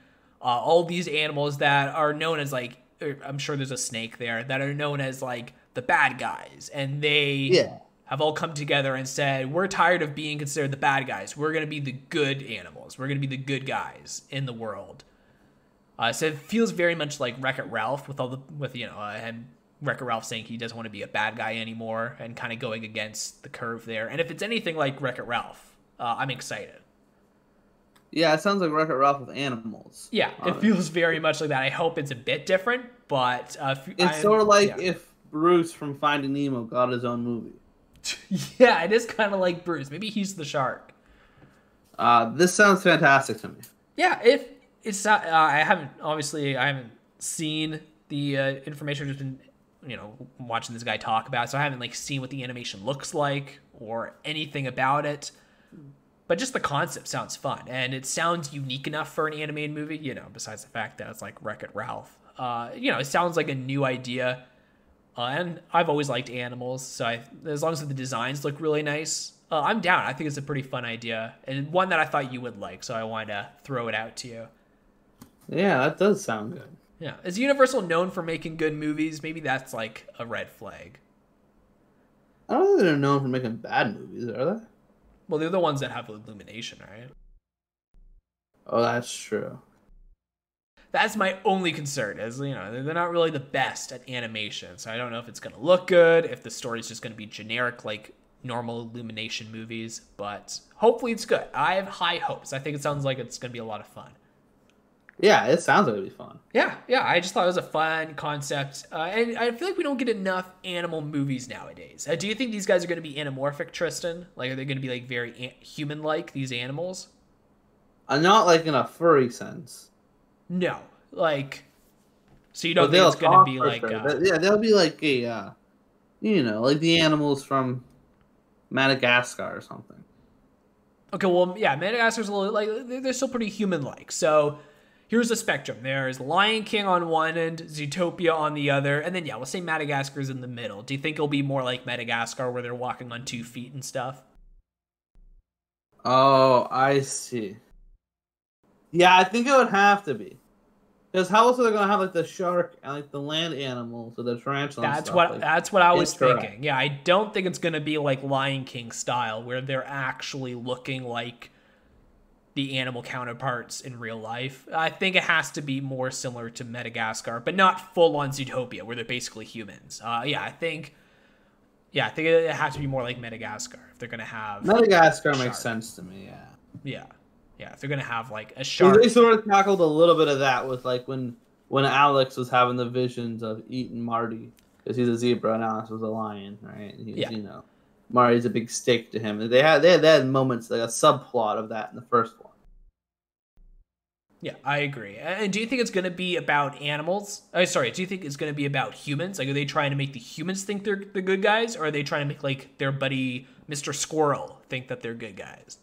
Uh, all these animals that are known as like, er, I'm sure there's a snake there that are known as like the bad guys, and they Yeah. have all come together and said, We're tired of being considered the bad guys. We're going to be the good animals. We're going to be the good guys in the world. Uh, so it feels very much like Wreck It Ralph with all the, with, you know, uh, and Wreck It Ralph saying he doesn't want to be a bad guy anymore and kind of going against the curve there. And if it's anything like Wreck It Ralph, uh, I'm excited. Yeah, it sounds like Wreck-It Ralph with animals. Yeah, it feels very much like that. I hope it's a bit different, but uh, It's I'm- sort of like yeah. if Bruce from Finding Nemo got his own movie. yeah, it is kind of like Bruce. Maybe he's the shark. Uh, this sounds fantastic to me. Yeah, if it's not, uh, I haven't obviously I haven't seen the uh, information. I've Just been you know watching this guy talk about, it, so I haven't like seen what the animation looks like or anything about it. But just the concept sounds fun, and it sounds unique enough for an animated movie. You know, besides the fact that it's like Wreck It Ralph. Uh, you know, it sounds like a new idea, uh, and I've always liked animals, so I, as long as the designs look really nice, uh, I'm down. I think it's a pretty fun idea, and one that I thought you would like, so I wanted to throw it out to you. Yeah, that does sound good. Yeah, is Universal known for making good movies? Maybe that's like a red flag. I don't think they're known for making bad movies, are they? Well, they're the ones that have illumination, right? Oh, that's true. That's my only concern. Is you know they're not really the best at animation, so I don't know if it's gonna look good, if the story's just gonna be generic like normal illumination movies. But hopefully it's good. I have high hopes. I think it sounds like it's gonna be a lot of fun. Yeah, it sounds like it'd be fun. Yeah, yeah. I just thought it was a fun concept, uh, and I feel like we don't get enough animal movies nowadays. Uh, do you think these guys are going to be anamorphic, Tristan? Like, are they going to be like very an- human-like? These animals? Uh, not like in a furry sense. No, like. So you But don't think it's going to be like? sure. Uh, yeah, they'll be like a, uh, you know, like the animals from Madagascar or something. Okay, well, yeah, Madagascar's a little like they're still pretty human-like. So here's a spectrum. There's Lion King on one end, Zootopia on the other, and then yeah, we'll say Madagascar's in the middle. Do you think it'll be more like Madagascar, where they're walking on two feet and stuff? Oh, I see. Yeah, I think it would have to be. Because how else are they gonna have like the shark and like the land animals or the tarantula? That's stuff? what like, that's what I was thinking. Yeah, I don't think it's gonna be like Lion King style, where they're actually looking like the animal counterparts in real life. I think it has to be more similar to Madagascar, but not full on Zootopia, where they're basically humans. Uh, yeah, I think. Yeah, I think it has to be more like Madagascar if they're gonna have. Madagascar makes sense to me. Yeah. Yeah, yeah, if they're gonna have like a shark. They sort of tackled a little bit of that with like when when Alex was having the visions of eating Marty because he's a zebra and Alex was a lion, right? He's, Yeah. you know, Marty's a big steak to him. They had they had, they had moments like a subplot of that in the first one. Yeah, I agree. And do you think it's going to be about animals? Oh, sorry. Do you think it's going to be about humans? Like, are they trying to make the humans think they're the good guys, or are they trying to make like their buddy Mr. Squirrel think that they're good guys?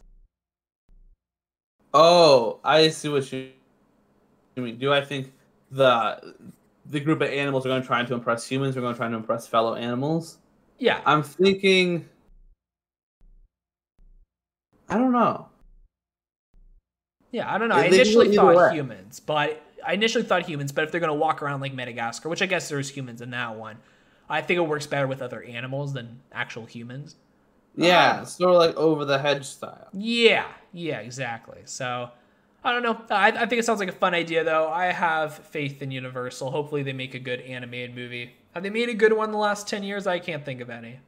Oh, I see what you mean. Do I think the the group of animals are going to try to impress humans? Or going to try to impress fellow animals? Yeah, I'm thinking. I don't know. yeah. I don't know. Yeah, I they can go initially thought way. humans, but I initially thought humans. But if they're going to walk around like Madagascar, which I guess there's humans in that one, I think it works better with other animals than actual humans. Yeah, Um, sort of like over the hedge style. Yeah, yeah, exactly. So I don't know. I, I think it sounds like a fun idea, though. I have faith in Universal. Hopefully, they make a good animated movie. Have they made a good one in the last ten years? I can't think of any.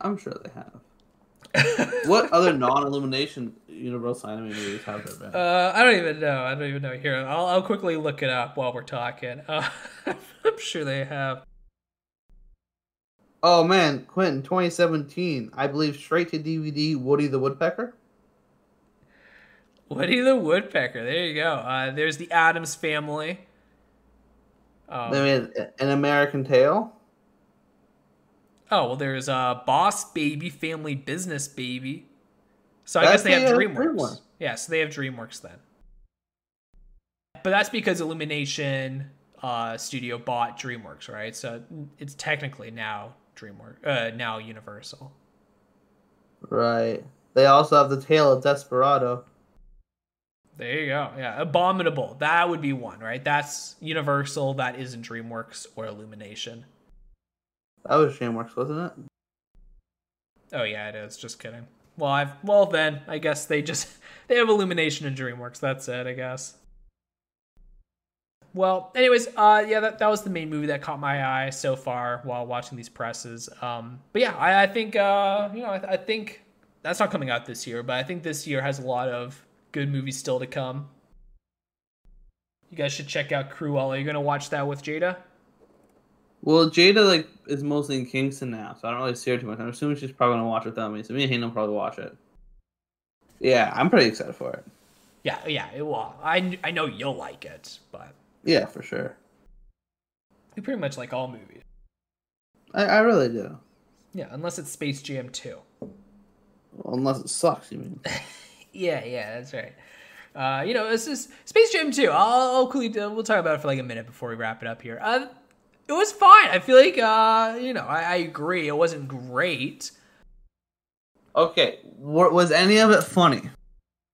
I'm sure they have. what other non-illumination Universal anime movies have there been? Uh, I don't even know. I don't even know. Here, I'll, I'll quickly look it up while we're talking. Uh, I'm sure they have. oh man, Quentin, 2017, I believe straight to DVD. Woody the Woodpecker. Woody the Woodpecker. There you go. Uh, there's the Addams Family. Um, They made an American Tail. Oh well, there's uh, Boss Baby, Family Business Baby. So I That's guess they have uh, DreamWorks. DreamWorks. Yeah, so they have DreamWorks then. But that's because Illumination uh, Studio bought DreamWorks, right? So it's technically now DreamWorks, uh, now Universal. Right. They also have the Tale of Despereaux. There you go. Yeah, Abominable. That would be one, right? That's Universal. That isn't DreamWorks or Illumination. That was DreamWorks, wasn't it? Oh yeah, it is. Just kidding. Well, I've well then I guess they just they have Illumination and DreamWorks. That's it, I guess. Well, anyways, uh, yeah, that, that was the main movie that caught my eye so far while watching these presses. Um, but yeah, I, I think uh, you know, I, I think that's not coming out this year, but I think this year has a lot of good movies still to come. You guys should check out Cruella. Are you gonna watch that with Jada? Well, Jada like is mostly in Kingston now, so I don't really see her too much. I'm assuming she's probably gonna watch it without me. So me and Hayden will probably watch it. Yeah, I'm pretty excited for it. Yeah, yeah, it will. I I know you'll like it, but Yeah, for sure. we pretty much like all movies. I, I really do. Yeah, unless it's Space Jam 2. Well, unless it sucks, you mean? Yeah, yeah, that's right. Uh, you know, this is Space Jam 2. I'll, I'll uh, we'll talk about it for like a minute before we wrap it up here. Uh, it was fine. I feel like, uh, you know, I, I agree. It wasn't great. Okay, wa- was any of it funny?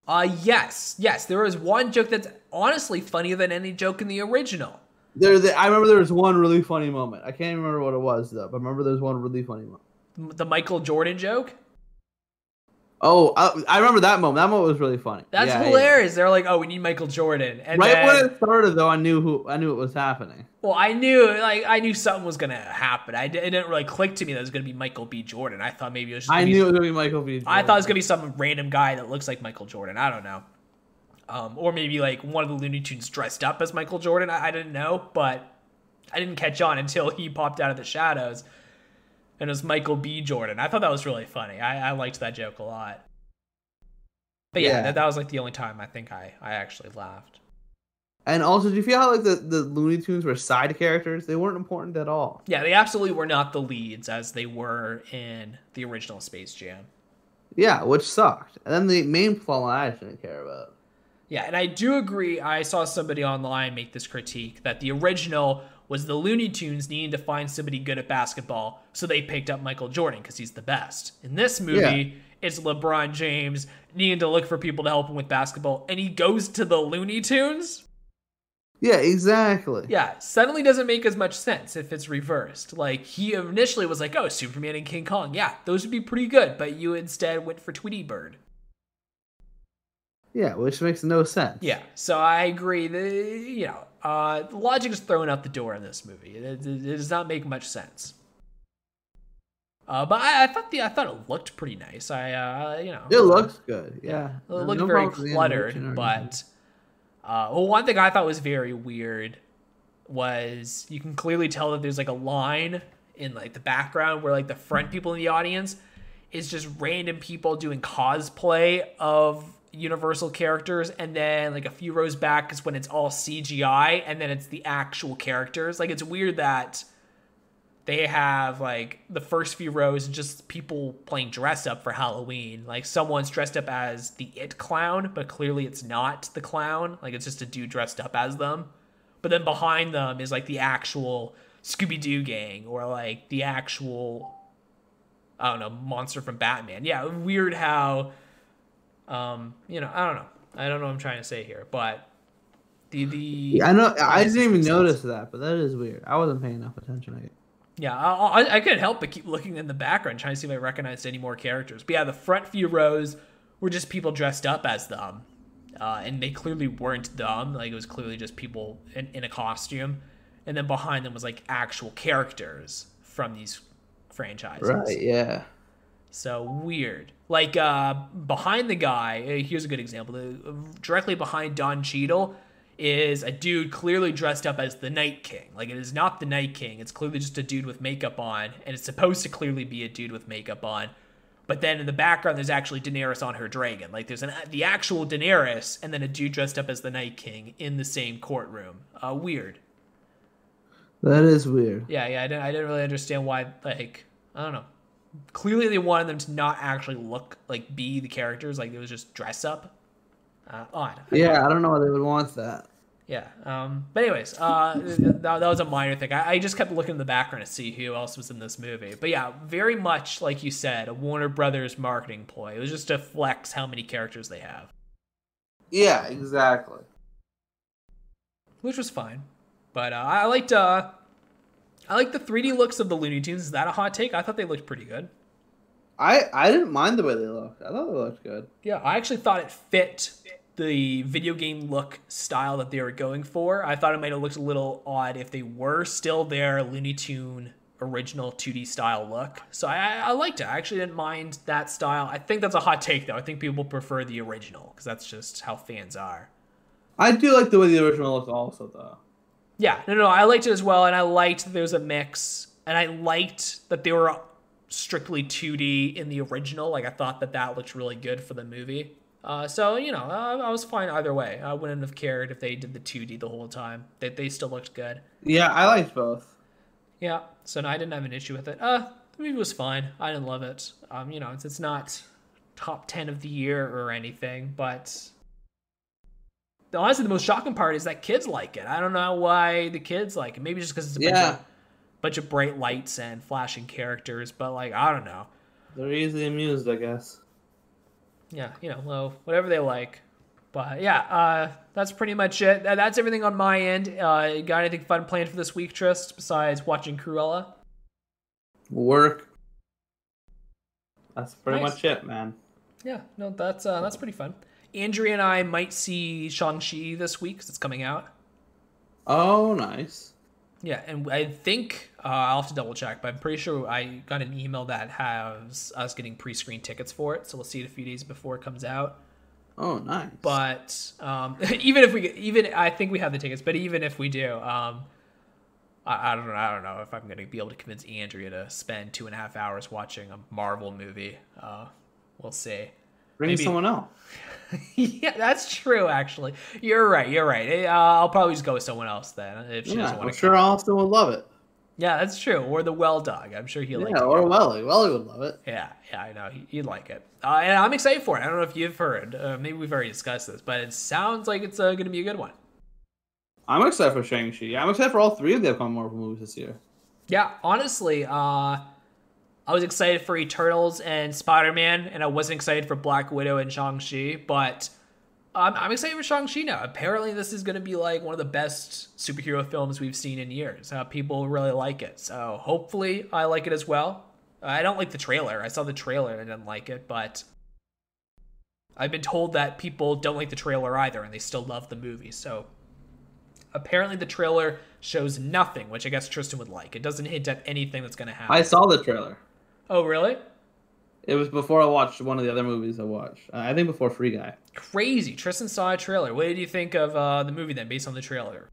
Uh, yes, yes. There was one joke that's honestly funnier than any joke in the original. There, the, I remember there was one really funny moment. I can't remember what it was though, but I remember there was one really funny moment. The Michael Jordan joke. Oh, I, I remember that moment. That moment was really funny. That's Yeah, yeah. hilarious. They're like, oh, we need Michael Jordan. And Right then, when it started, though, I knew who I knew it was happening. Well, I knew like I knew something was gonna happen. I di- it didn't really click to me that it was gonna be Michael B. Jordan. I thought maybe it was. Just I knew it was gonna be Michael B. I thought it was gonna be some random guy that looks like Michael Jordan. I don't know. Um, or maybe like one of the Looney Tunes dressed up as Michael Jordan. I, I didn't know, but I didn't catch on until he popped out of the shadows, and it was Michael B. Jordan. I thought that was really funny. I, I liked that joke a lot. But yeah, Yeah. That, that was like the only time I think I, I actually laughed. And also, do you feel how like the, the Looney Tunes were side characters? They weren't important at all. Yeah, they absolutely were not the leads as they were in the original Space Jam. Yeah, which sucked. And then the main plot line I didn't care about. Yeah, and I do agree. I saw somebody online make this critique that the original was the Looney Tunes needing to find somebody good at basketball, so they picked up Michael Jordan because he's the best. In this movie, yeah. it's LeBron James needing to look for people to help him with basketball, and he goes to the Looney Tunes. Yeah, exactly. Yeah, suddenly doesn't make as much sense if it's reversed. Like he initially was like, "Oh, Superman and King Kong, yeah, those would be pretty good," but you instead went for Tweety Bird. Yeah, which makes no sense. Yeah, so I agree. The you know, uh, logic is thrown out the door in this movie. It, it, it does not make much sense. Uh, but I, I, thought the I thought it looked pretty nice. I uh, you know, it looks good. Yeah, it looked no very cluttered, but uh, well, one thing I thought was very weird was you can clearly tell that there's like a line in like the background where like the front people in the audience is just random people doing cosplay of universal characters and then like a few rows back is when it's all cgi and then it's the actual characters. Like it's weird that they have like the first few rows just people playing dress up for Halloween. Like someone's dressed up as the it clown, but clearly it's not the clown. Like it's just a dude dressed up as them. But then behind them is like the actual Scooby Doo gang or like the actual I don't know, monster from Batman. Yeah, weird how um, you know, I don't know. I don't know what I'm trying to say here, but the the yeah, I know I didn't even notice that, but that is weird. I wasn't paying enough attention it. Yeah, I, I couldn't help but keep looking in the background, trying to see if I recognized any more characters. But yeah, the front few rows were just people dressed up as them, uh, and they clearly weren't them. Like it was clearly just people in, in a costume, and then behind them was like actual characters from these franchises. Right. Yeah. So weird. Like uh, behind the guy, uh, here's a good example. Directly behind Don Cheadle is a dude clearly dressed up as the Night King. Like it is not the Night King. It's clearly just a dude with makeup on, and it's supposed to clearly be a dude with makeup on. But then in the background, there's actually Daenerys on her dragon. Like there's an the actual Daenerys, and then a dude dressed up as the Night King in the same courtroom. Uh, weird. That is weird. Yeah, yeah. I didn't, I didn't really understand why. Like I don't know. Clearly, they wanted them to not actually look like be the characters. Like it was just dress up. Uh, odd. Yeah, I don't know why they would want that. Yeah. Um, but anyways, uh, that, that, was a minor thing. I, I, just kept looking in the background to see who else was in this movie. But yeah, very much like you said, a Warner Brothers marketing ploy. It was just to flex how many characters they have. Yeah, exactly. Which was fine, but uh, I liked uh, I like the 3D looks of the Looney Tunes. Is that a hot take? I thought they looked pretty good. I I didn't mind the way they looked. I thought they looked good. Yeah, I actually thought it fit the video game look style that they were going for. I thought it might have looked a little odd if they were still their Looney Tune original 2D style look. So I, I liked it. I actually didn't mind that style. I think that's a hot take though. I think people prefer the original because that's just how fans are. I do like the way the original looked also though. Yeah, no, no, I liked it as well, and I liked that there was a mix, and I liked that they were strictly 2D in the original. Like I thought that that looked really good for the movie. Uh, so you know, I, I, was fine either way. I wouldn't have cared if they did the 2D the whole time. They they still looked good. Yeah, I liked both. Yeah, so no, I didn't have an issue with it. Uh, the movie was fine. I didn't love it. Um, you know, it's it's not top 10 of the year or anything, but honestly, the most shocking part is that kids like it. I don't know why the kids like it. Maybe just because it's a bunch yeah. of bunch of bright lights and flashing characters, but like I don't know. They're easily amused, I guess. Yeah, you know, well, whatever they like. But yeah, uh, that's pretty much it. That's everything on my end. Uh, got anything fun planned for this week, Trist, besides watching Cruella? Work. That's pretty nice. much it, man. Yeah, no, that's uh, that's pretty fun. Andrea and I might see Shang Chi this week because it's coming out. Oh, nice. Yeah, and I think uh, I'll have to double check, but I'm pretty sure I got an email that has us getting pre-screen tickets for it, so we'll see it a few days before it comes out. Oh, nice. But um, even if we, even I think we have the tickets, but even if we do, um, I, I, don't know. I don't know if I'm going to be able to convince Andrea to spend two and a half hours watching a Marvel movie. Uh, we'll see. Bring Maybe. someone else. yeah, that's true. Actually, you're right. You're right. Uh, I'll probably just go with someone else then if she yeah, doesn't want I'm to. I'm sure Austin will love it. Yeah, that's true. Or the well dog. I'm sure he'll yeah, like it. or Welly. Welly would love it. Yeah, yeah, I know. He, would like it. Uh, and I'm excited for it. I don't know if you've heard. Uh, maybe we've already discussed this, but it sounds like it's uh, going to be a good one. I'm excited for Shang-Chi. Yeah, I'm excited for all three of the upcoming Marvel movies this year. Yeah, honestly, uh, I was excited for Eternals and Spider-Man, and I wasn't excited for Black Widow and Shang-Chi, but I'm, I'm excited for Shang-Chi now. Apparently, this is going to be like one of the best superhero films we've seen in years. Uh, people really like it. So hopefully, I like it as well. I don't like the trailer. I saw the trailer and I didn't like it, but I've been told that people don't like the trailer either and they still love the movie. So apparently, the trailer shows nothing, which I guess Tristan would like. It doesn't hint at anything that's going to happen. I saw the trailer. Oh, really? It was before I watched one of the other movies I watched. Uh, I think before Free Guy. Crazy. Tristan saw a trailer. What did you think of uh, the movie then, based on the trailer?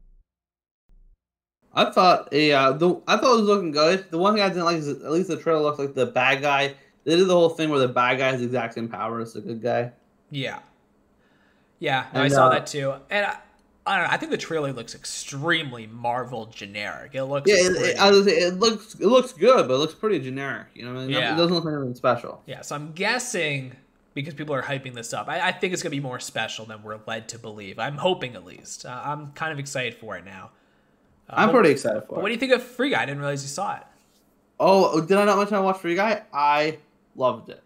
I thought, yeah, the I thought it was looking good. The one thing I didn't like is at least the trailer looked like the bad guy. They did the whole thing where the bad guy has the exact same power as the good guy. Yeah. Yeah, no, and, I saw uh, that too. And I, I don't know. I think the trailer looks extremely Marvel generic. It looks yeah. It, it, it, looks it looks good, but it looks pretty generic. You know, I mean? yeah. It doesn't look like anything special. Yeah. So I'm guessing because people are hyping this up, I, I think it's gonna be more special than we're led to believe. I'm hoping at least. Uh, I'm kind of excited for it now. Uh, I'm but, pretty excited for it. What do you think of Free Guy? I didn't realize you saw it. Oh, did I not mention I watched Free Guy? I loved it.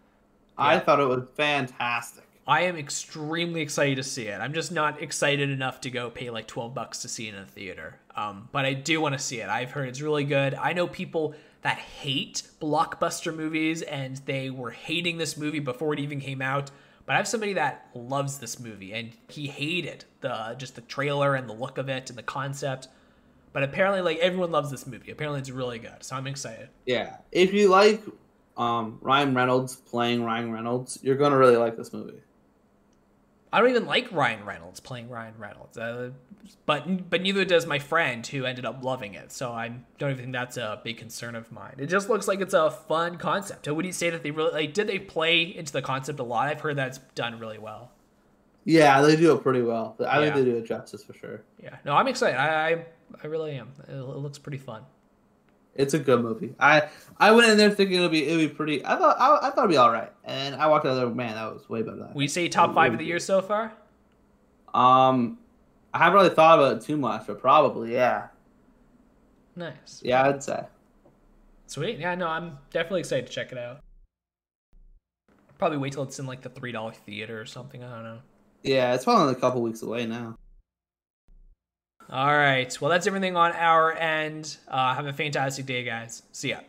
Yeah. I thought it was fantastic. I am extremely excited to see it. I'm just not excited enough to go pay like 12 bucks to see it in a theater. Um, but I do want to see it. I've heard it's really good. I know people that hate blockbuster movies and they were hating this movie before it even came out. But I have somebody that loves this movie and he hated the just the trailer and the look of it and the concept. But apparently like everyone loves this movie. Apparently it's really good. So I'm excited. Yeah. If you like um, Ryan Reynolds playing Ryan Reynolds, you're going to really like this movie. I don't even like Ryan Reynolds playing Ryan Reynolds, uh, but but neither does my friend who ended up loving it. So I don't even think that's a big concern of mine. It just looks like it's a fun concept. Would you say that they really like? Did they play into the concept a lot? I've heard that's done really well. Yeah, they do it pretty well. I yeah. think they do it justice for sure. Yeah, no, I'm excited. I I, I really am. It, it looks pretty fun. It's a good movie. I I went in there thinking it'll be it'll be pretty. I thought I, I thought it'd be all right, and I walked out there. Man, that was way better. Than we say top five of the year so far. Um, I haven't really thought about it too much, but probably yeah. Nice. Yeah, I'd say. Sweet. Yeah, no, I'm definitely excited to check it out. Probably wait till it's in like the three dollar theater or something. I don't know. Yeah, it's probably a couple weeks away now. All right. Well, that's everything on our end. Uh, have a fantastic day, guys. See ya.